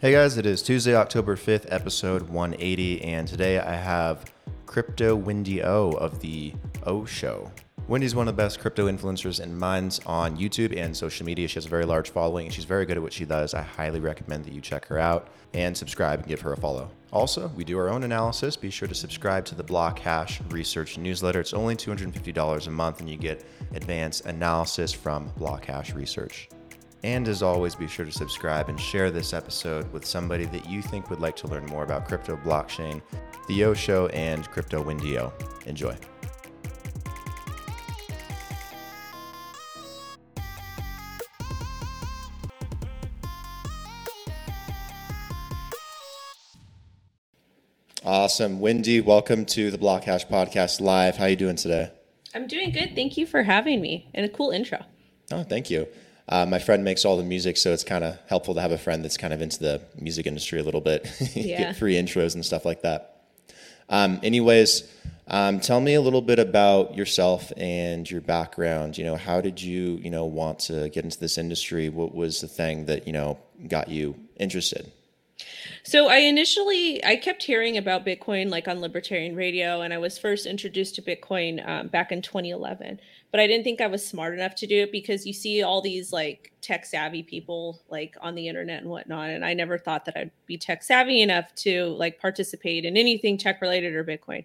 Hey guys, it is Tuesday, October 5th, episode 180, and today I have Crypto Wendy O of the O Show. Wendy's one of the best crypto influencers and minds on YouTube and social media. She has a very large following and she's very good at what she does. I highly recommend that you check her out and subscribe and give her a follow. Also, we do our own analysis. Be sure to subscribe to the Block Hash Research newsletter. It's only $250 a month and you get advanced analysis from Block Hash Research. And as always, be sure to subscribe and share this episode with somebody that you think would like to learn more about crypto, blockchain, the O Show, and Crypto Wendy O. Enjoy. Awesome. Wendy, welcome to the Block Hash Podcast Live. How are you doing today? I'm doing good. Thank you for having me and a cool intro. Oh, thank you. Uh, my friend makes all the music, so it's kind of helpful to have a friend that's kind of into the music industry a little bit. Yeah. Get free intros and stuff like that. Um, anyways, um, tell me a little bit about yourself and your background. You know, how did you, you know, want to get into this industry? What was the thing that you know got you interested? So I initially I kept hearing about Bitcoin like on libertarian radio, and I was first introduced to Bitcoin um, back in 2011. But I didn't think I was smart enough to do it because you see all these like tech savvy people like on the internet and whatnot, and I never thought that I'd be tech savvy enough to like participate in anything tech related or Bitcoin.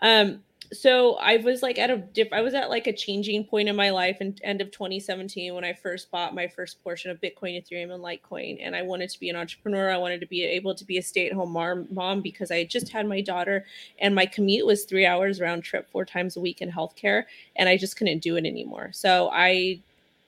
Um, so I was like at a dip. I was at like a changing point in my life and end of 2017 when I first bought my first portion of Bitcoin, Ethereum, and Litecoin. And I wanted to be an entrepreneur. I wanted to be able to be a stay-at-home mom, mom because I just had my daughter, and my commute was three hours round trip, four times a week in healthcare, and I just couldn't do it anymore. So I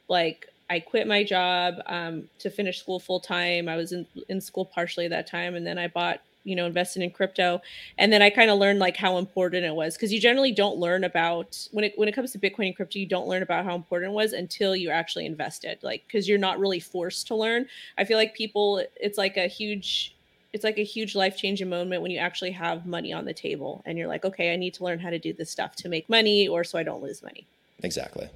like I quit my job um, to finish school full time. I was in in school partially at that time, and then I bought you know invested in crypto. And then i kind of learned like how important it was because you generally don't learn about when it when it comes to bitcoin and crypto you don't learn about how important it was until you actually invested like because you're not really forced to learn. I feel like people it's like a huge it's like a huge life changing moment when you actually have money on the table and you're like okay i need to learn how to do this stuff to make money or so i don't lose money. Exactly.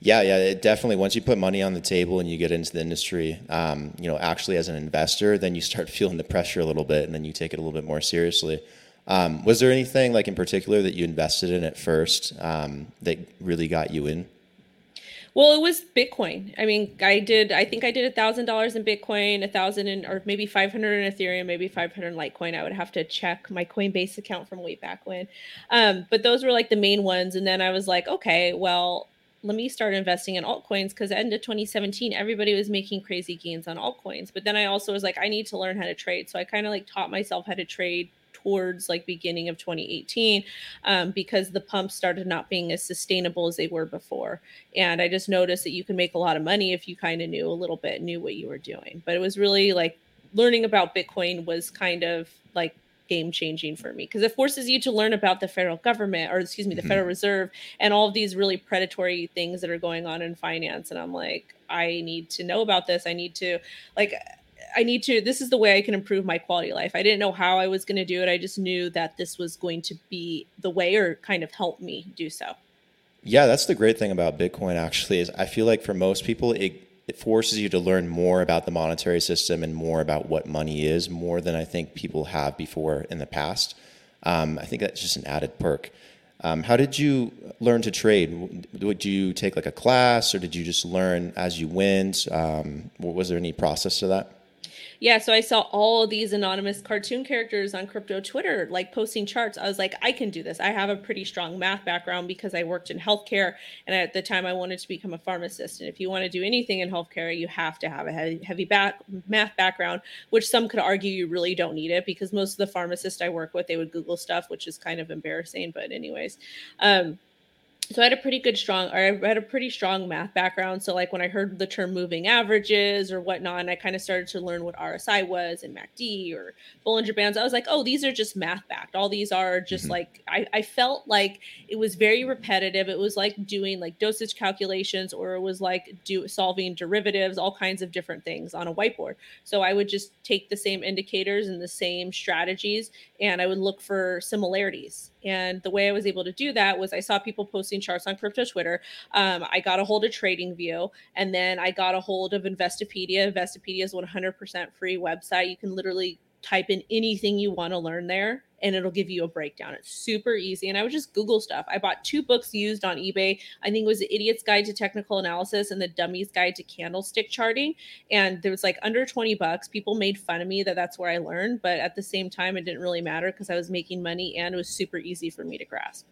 Yeah, yeah, it definitely. Once you put money on the table and you get into the industry, um, you know, actually as an investor, then you start feeling the pressure a little bit, and then you take it a little bit more seriously. Um, was there anything like in particular that you invested in at first um, that really got you in? Well, it was Bitcoin. I mean, I did. I think I did a thousand dollars in Bitcoin, a thousand in, or maybe five hundred in Ethereum, maybe five hundred in Litecoin. I would have to check my Coinbase account from way back when. Um, but those were like the main ones. And then I was like, okay, well, let me start investing in altcoins because end of 2017, everybody was making crazy gains on altcoins. But then I also was like, I need to learn how to trade. So I kind of like taught myself how to trade towards like beginning of 2018 um, because the pumps started not being as sustainable as they were before and i just noticed that you can make a lot of money if you kind of knew a little bit knew what you were doing but it was really like learning about bitcoin was kind of like game changing for me because it forces you to learn about the federal government or excuse me the Mhm. federal reserve and all of these really predatory things that are going on in finance and i'm like i need to know about this i need to like I need to this is the way I can improve my quality of life. I didn't know how I was going to do it. I just knew that this was going to be the way or kind of help me do so. Yeah, that's the great thing about Bitcoin. Actually, is I feel like for most people, it it forces you to learn more about the monetary system and more about what money is, more than I think people have before in the past. Um, I think that's just an added perk. Um, how did you learn to trade? Would you take like a class, or did you just learn as you went? Um, was there any process to that? Yeah, so I saw all of these anonymous cartoon characters on crypto Twitter like posting charts. I was like, I can do this. I have a pretty strong math background because I worked in healthcare and at the time I wanted to become a pharmacist. And if you want to do anything in healthcare, you have to have a heavy, heavy back, math background, which some could argue you really don't need it because most of the pharmacists I work with, they would Google stuff, which is kind of embarrassing, but anyways. Um so I had a pretty good strong or I had a pretty strong math background. So like when I heard the term moving averages or whatnot, and I kind of started to learn what RSI was and MACD or Bollinger Bands, I was like, oh, these are just math backed. All these are just Mhm. like I, I felt like it was very repetitive. It was like doing like dosage calculations or it was like do solving derivatives, all kinds of different things on a whiteboard. So I would just take the same indicators and the same strategies and I would look for similarities. And the way I was able to do that was I saw people posting charts on crypto Twitter. Um, I got a hold of TradingView, and then I got a hold of Investopedia. Investopedia is 100% free website. You can literally type in anything you want to learn there and it'll give you a breakdown. It's super easy. And I would just Google stuff. I bought two books used on eBay. I think it was The Idiot's Guide to Technical Analysis and The Dummy's Guide to Candlestick Charting. And there was like under 20 bucks. People made fun of me that that's where I learned. But at the same time, it didn't really matter because I was making money and it was super easy for me to grasp.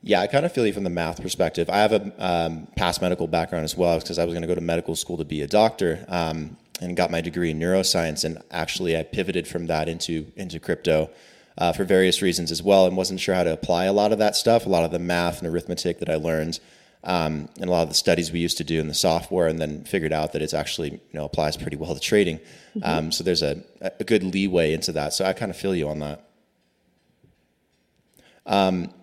Yeah, I kind of feel you from the math perspective. I have a um, past medical background as well because I was going to go to medical school to be a doctor. Um, and got my degree in neuroscience. And actually, I pivoted from that into into crypto uh, for various reasons as well, and wasn't sure how to apply a lot of that stuff, a lot of the math and arithmetic that I learned, um, and a lot of the studies we used to do in the software, and then figured out that it's actually you know applies pretty well to trading. Mm-hmm. Um, so there's a, a good leeway into that. So I kind of feel you on that. Um,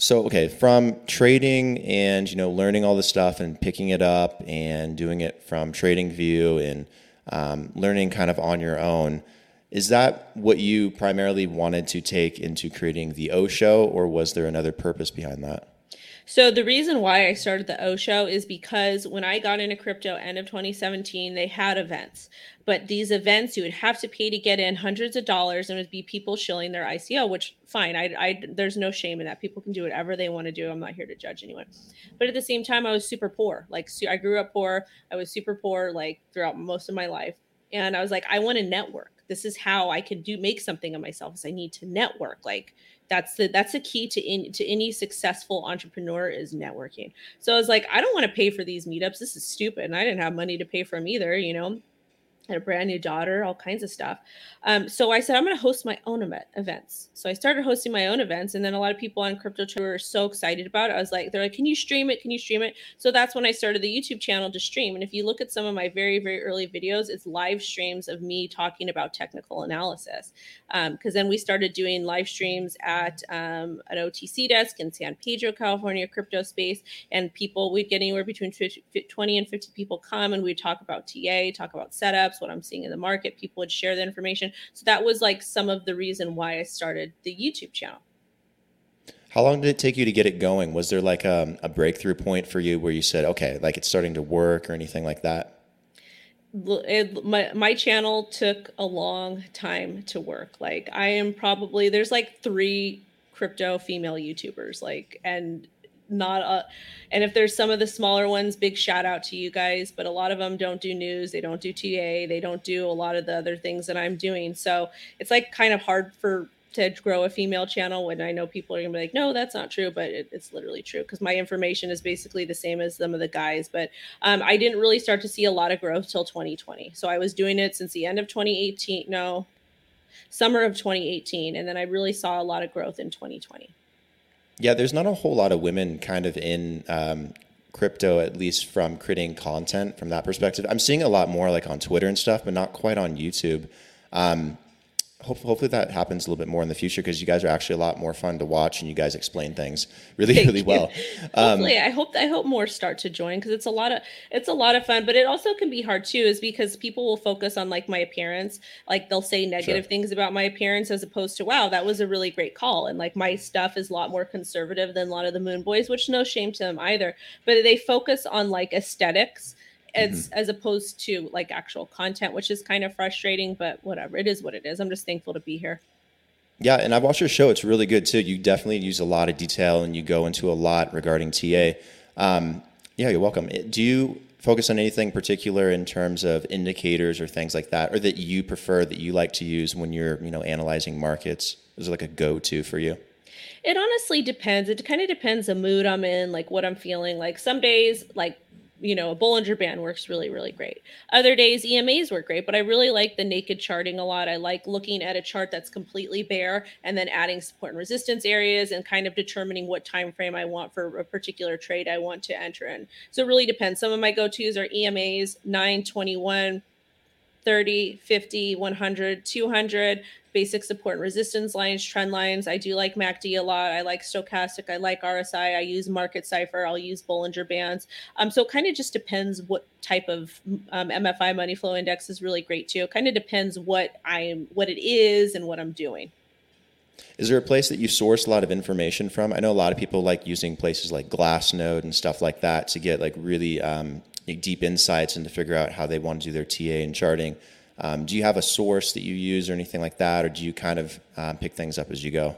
so okay from trading and you know learning all this stuff and picking it up and doing it from Trading View and um, learning kind of on your own is that what you primarily wanted to take into creating the o show or was there another purpose behind that so the reason why I started the O show is because when I got into crypto end of 2017, they had events. But these events you would have to pay to get in hundreds of dollars and it would be people shilling their ICO, which fine. I, I there's no shame in that. People can do whatever they want to do. I'm not here to judge anyone. But at the same time, I was super poor. Like I grew up poor. I was super poor like throughout most of my life. And I was like, I want to network. This is how I can do make something of myself. Is I need to network. Like that's the that's the key to in, to any successful entrepreneur is networking so i was like i don't want to pay for these meetups this is stupid and i didn't have money to pay for them either you know a brand new daughter, all kinds of stuff. Um, so I said, I'm going to host my own event, events. So I started hosting my own events. And then a lot of people on Crypto Twitter were so excited about it. I was like, they're like, can you stream it? Can you stream it? So that's when I started the YouTube channel to stream. And if you look at some of my very, very early videos, it's live streams of me talking about technical analysis. Because um, then we started doing live streams at um, an OTC desk in San Pedro, California, crypto space. And people, we'd get anywhere between 20 and 50 people come and we'd talk about TA, talk about setups what I'm seeing in the market. People would share the information. So that was like some of the reason why I started the YouTube channel. How long did it take you to get it going? Was there like a, um, a breakthrough point for you where you said, okay, like it's starting to work or anything like that? It, my my channel took a long time to work. Like I am probably there's like three crypto female YouTubers like and not a and if there's some of the smaller ones big shout out to you guys but a lot of them don't do news they don't do ta they don't do a lot of the other things that i'm doing. So it's like kind of hard for to grow a female channel when i know people are gonna be like no that's not true but it, it's literally true because my information is basically the same as some of the guys but um, i didn't really start to see a lot of growth till 2020 so i was doing it since the end of 2018 no summer of 2018 and then i really saw a lot of growth in 2020 yeah, there's not a whole lot of women kind of in um, crypto, at least from creating content from that perspective. I'm seeing a lot more like on Twitter and stuff, but not quite on YouTube. Um, hopefully that happens a little bit more in the future because you guys are actually a lot more fun to watch and you guys explain things really Thank really you. well um, hopefully i hope i hope more start to join because it's a lot of it's a lot of fun but it also can be hard too is because people will focus on like my appearance like they'll say negative sure. things about my appearance as opposed to wow that was a really great call and like my stuff is a lot more conservative than a lot of the moon boys which no shame to them either but they focus on like aesthetics it's mm-hmm. as opposed to like actual content, which is kind of frustrating, but whatever. It is what it is. I'm just thankful to be here. Yeah, and I've watched your show. It's really good too. You definitely use a lot of detail and you go into a lot regarding TA. Um, yeah, you're welcome. Do you focus on anything particular in terms of indicators or things like that, or that you prefer that you like to use when you're, you know, analyzing markets? Is it like a go-to for you? It honestly depends. It kind of depends the mood I'm in, like what I'm feeling. Like some days, like you know, a Bollinger Band works really, really great. Other days, EMAs work great, but I really like the naked charting a lot. I like looking at a chart that's completely bare and then adding support and resistance areas and kind of determining what time frame I want for a particular trade I want to enter in. So it really depends. Some of my go-tos are EMAs, 9, 21, 30, 50, 100, 200 basic support and resistance lines, trend lines. I do like MACD a lot. I like stochastic. I like RSI. I use market cipher. I'll use Bollinger Bands. Um, so it kind of just depends what type of um, MFI money flow index is really great too. It kind of depends what I'm, what it is and what I'm doing. Is there a place that you source a lot of information from? I know a lot of people like using places like Glassnode and stuff like that to get like really um, deep insights and to figure out how they want to do their TA and charting. Um, do you have a source that you use or anything like that, or do you kind of um, pick things up as you go?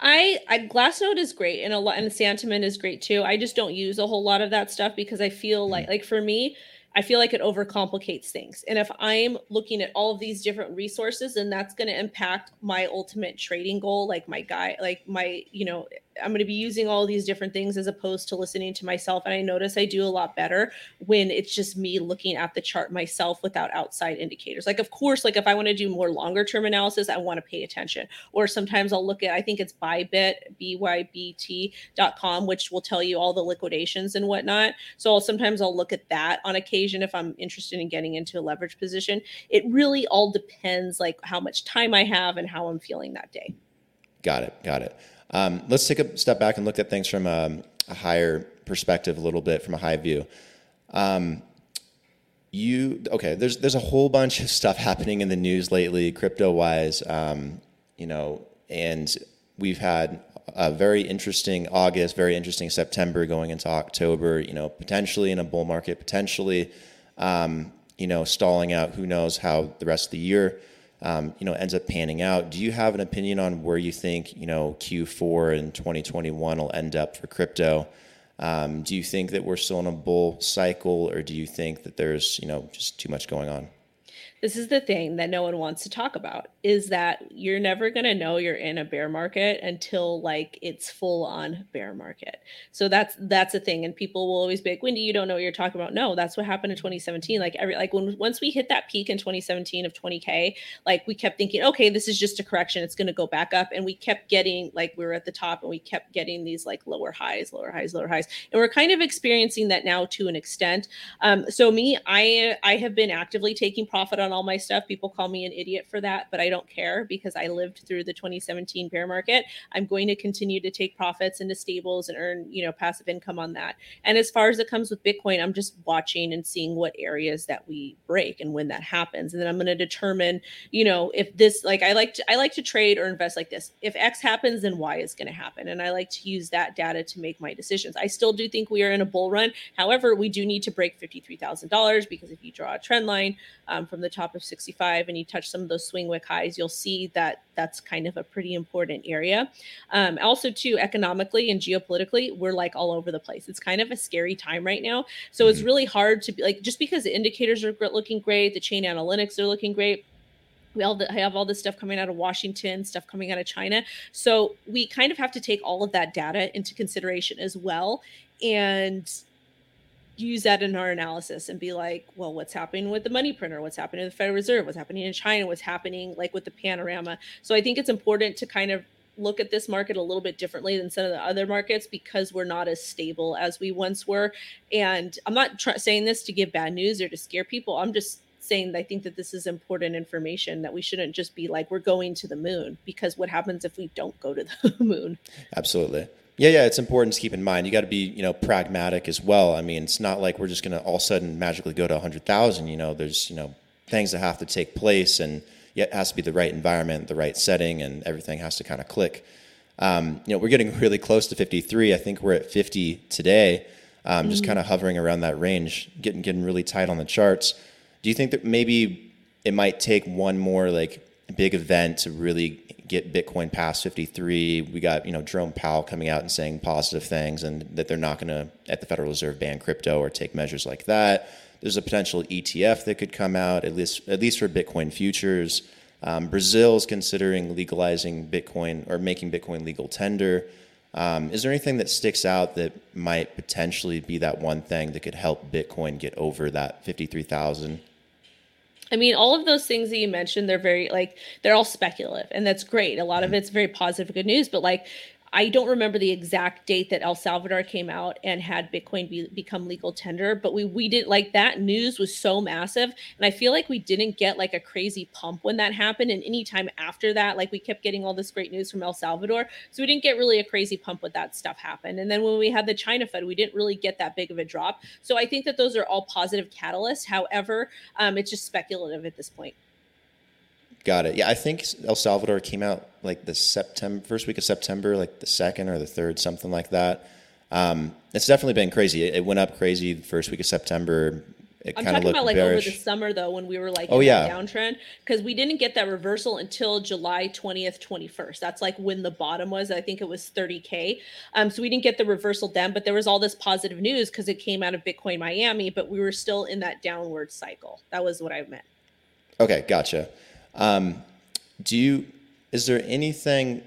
I, I Glassnode is great and a lot and Santiment is great too. I just don't use a whole lot of that stuff because I feel like mm. like for me, I feel like it overcomplicates things. And if I'm looking at all of these different resources, then that's going to impact my ultimate trading goal, like my guy, like my, you know, I'm going to be using all these different things as opposed to listening to myself. And I notice I do a lot better when it's just me looking at the chart myself without outside indicators. Like, of course, like if I want to do more longer term analysis, I want to pay attention. Or sometimes I'll look at, I think it's Bybit, B-Y-B-T.com, which will tell you all the liquidations and whatnot. So I'll, sometimes I'll look at that on occasion if I'm interested in getting into a leverage position. It really all depends like how much time I have and how I'm feeling that day. Got it. Got it. Um, let's take a step back and look at things from a, a higher perspective, a little bit from a high view. Um, you okay? There's there's a whole bunch of stuff happening in the news lately, crypto wise. Um, you know, and we've had a very interesting August, very interesting September going into October. You know, potentially in a bull market, potentially, um, you know, stalling out. Who knows how the rest of the year um, you know, ends up panning out. Do you have an opinion on where you think, you know, Q4 in 2021 will end up for crypto? Um, do you think that we're still in a bull cycle, or do you think that there's, you know, just too much going on? This is the thing that no one wants to talk about is that you're never going to know you're in a bear market until like it's full on bear market. So that's that's a thing and people will always be like wendy you don't know what you're talking about. No that's what happened in 2017 like every like when once we hit that peak in 2017 of 20k like we kept thinking okay this is just a correction it's going to go back up and we kept getting like we were at the top and we kept getting these like lower highs lower highs lower highs and we're kind of experiencing that now to an extent. Um, so me i i have been actively taking profit on all my stuff. People call me an idiot for that, but I don't care because I lived through the 2017 bear market. I'm going to continue to take profits into stables and earn, you know, passive income on that. And as far as it comes with Bitcoin, I'm just watching and seeing what areas that we break and when that happens. And then I'm going to determine, you know, if this like I like to I like to trade or invest like this. If X happens, then Y is going to happen. And I like to use that data to make my decisions. I still do think we are in a bull run. However, we do need to break $53,000 because if you draw a trend line um, from the top of 65 and you touch some of those swing wick highs, you'll see that that's kind of a pretty important area. Um, also, too, economically and geopolitically, we're like all over the place. It's kind of a scary time right now. So mm-hmm. it's really hard to be like, just because the indicators are looking great, the chain analytics are looking great we all have all this stuff coming out of Washington, stuff coming out of China. So we kind of have to take all of that data into consideration as well. And use that in our analysis and be like, well, what's happening with the money printer? What's happening in the Federal Reserve? What's happening in China? What's happening like with the panorama? So I think it's important to kind of look at this market a little bit differently than some of the other markets because we're not as stable as we once were. And I'm not tr- saying this to give bad news or to scare people. I'm just saying I think that this is important information that we shouldn't just be like we're going to the moon because what happens if we don't go to the moon? Absolutely. Yeah, yeah, it's important to keep in mind. You got to be, you know, pragmatic as well. I mean, it's not like we're just going to all of a sudden magically go to 100,000. You know, there's, you know, things that have to take place and it has to be the right environment, the right setting, and everything has to kind of click. Um, you know, we're getting really close to 53. I think we're at 50 today, um, mm-hmm. just kind of hovering around that range, getting getting really tight on the charts. Do you think that maybe it might take one more like big event to really get Bitcoin past 53. We got, you know, Jerome Powell coming out and saying positive things and that they're not going to, at the Federal Reserve, ban crypto or take measures like that. There's a potential ETF that could come out, at least, at least for Bitcoin futures. Um, Brazil is considering legalizing Bitcoin or making Bitcoin legal tender. Um, is there anything that sticks out that might potentially be that one thing that could help Bitcoin get over that 53,000? I mean, all of those things that you mentioned, they're very like they're all speculative, and that's great. A lot of mm-hmm. it's very positive, good news. But like, I don't remember the exact date that El Salvador came out and had Bitcoin be, become legal tender, but we we did like that news was so massive, and I feel like we didn't get like a crazy pump when that happened, and any time after that, like we kept getting all this great news from El Salvador, so we didn't get really a crazy pump when that stuff happened. And then when we had the China FUD, we didn't really get that big of a drop. So I think that those are all positive catalysts. However, um, it's just speculative at this point. Got it. Yeah, I think El Salvador came out like the September first week of September, like the second or the third, something like that. Um, it's definitely been crazy. It, it went up crazy the first week of September. It I'm kind of talking looked about like bearish. over the summer though, when we were like Oh, in yeah. downtrend, because we didn't get that reversal until July 20th, 21st. That's like when the bottom was. I think it was 30k. Um, so we didn't get the reversal then, but there was all this positive news because it came out of Bitcoin Miami, but we were still in that downward cycle. That was what I meant. Okay, gotcha. Um, do you? Is there anything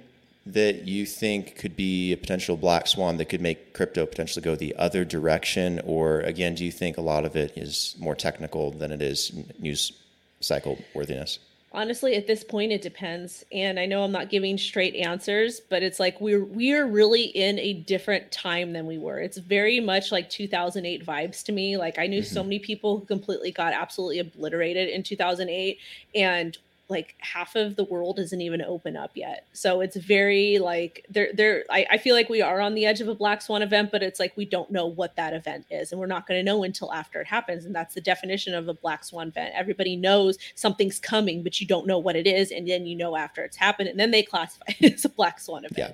that you think could be a potential black swan that could make crypto potentially go the other direction, or again, do you think a lot of it is more technical than it is news cycle worthiness? honestly at this point it depends. And i know i'm not giving straight answers but it's like we're we're really in a different time than we were. It's very much like 2008 vibes to me. Like i knew so many people who completely got absolutely obliterated in 2008 and like half of the world isn't even open up yet so it's very like there there I, I feel like we are on the edge of a black swan event but it's like we don't know what that event is and we're not going to know until after it happens and that's the definition of a black swan event everybody knows something's coming but you don't know what it is and then you know after it's happened and then they classify it as a black swan event Yeah.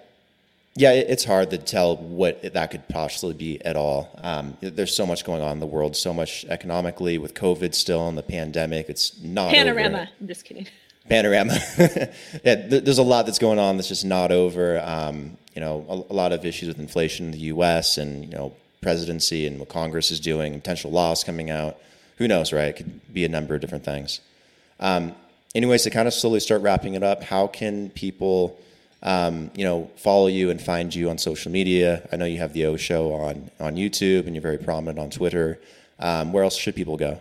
Yeah, it's hard to tell what that could possibly be at all. Um, there's so much going on in the world, so much economically with COVID still and the pandemic. It's not over. panorama i'm just kidding panorama. yeah, th- there's a lot that's going on that's just not over. Um, you know, a, a lot of issues with inflation in the U.S. and you know presidency and what Congress is doing, potential laws coming out. Who knows, right? It could be a number of different things. Um, anyways, to kind of slowly start wrapping it up, how can people, um, you know, follow you and find you on social media? I know you have the O Show on on YouTube, and you're very prominent on Twitter. Um, where else should people go?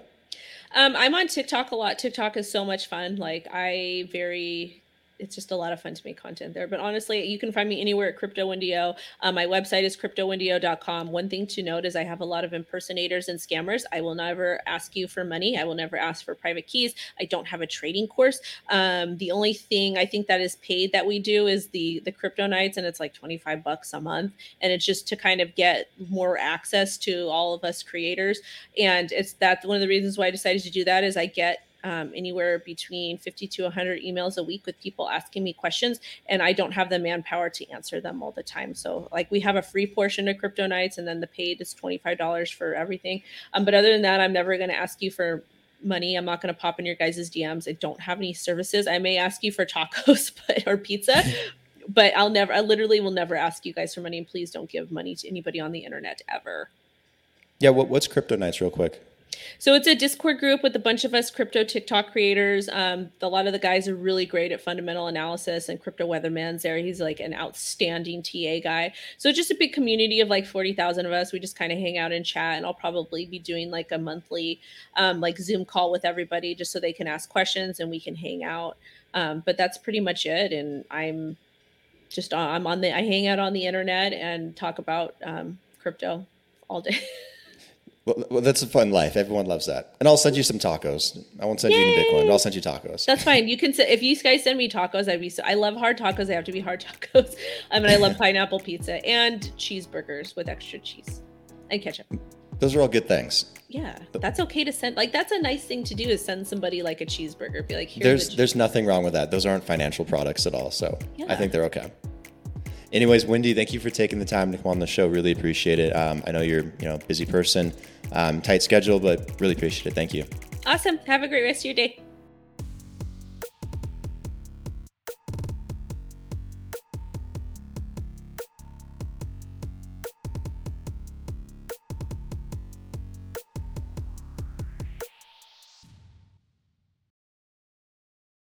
Um, I'm on TikTok a lot. TikTok is so much fun. Like I very it's just a lot of fun to make content there. But honestly, you can find me anywhere at Crypto Wendy O. Um, my website is cryptowendyo.com. One thing to note is I have a lot of impersonators and scammers. I will never ask you for money. I will never ask for private keys. I don't have a trading course. Um, the only thing I think that is paid that we do is the the crypto nights, and it's like 25 bucks a month. And it's just to kind of get more access to all of us creators. And it's that one of the reasons why I decided to do that is I get um, anywhere between 50 to 100 emails a week with people asking me questions and i don't have the manpower to answer them all the time. So like we have a free portion of crypto nights and then the paid is $25 for everything. Um, but other than that i'm never going to ask you for money. I'm not going to pop in your guys' dms i don't have any services. I may ask you for tacos but, or pizza but i'll never i literally will never ask you guys for money and please don't give money to anybody on the internet ever. Yeah, what, what's Crypto Nights, real quick? So it's a Discord group with a bunch of us crypto TikTok creators. Um, a lot of the guys are really great at fundamental analysis, and Crypto Weatherman's there. He's like an outstanding TA guy. So just a big community of like forty thousand of us. We just kind of hang out and chat, and I'll probably be doing like a monthly, um, like Zoom call with everybody, just so they can ask questions and we can hang out. Um, but that's pretty much it. And I'm just uh, I'm on the I hang out on the internet and talk about um, crypto all day. Well, well, that's a fun life. Everyone loves that. And I'll send you some tacos. I won't send you any Bitcoin, but I'll send you tacos. That's fine. You can say if you guys send me tacos, I'd be so. I love hard tacos. They have to be hard tacos. I mean, I love pineapple pizza and cheeseburgers with extra cheese and ketchup. Those are all good things. Yeah, that's okay to send. Like that's a nice thing to do is send somebody like a cheeseburger. Be like, here's There's a there's nothing wrong with that. Those aren't financial products at all. So I think they're okay. Anyways, Wendy, thank you for taking the time to come on the show. Really appreciate it. Um, I know you're you know busy person, um, tight schedule, but really appreciate it. Thank you. awesome. Have a great rest of your day.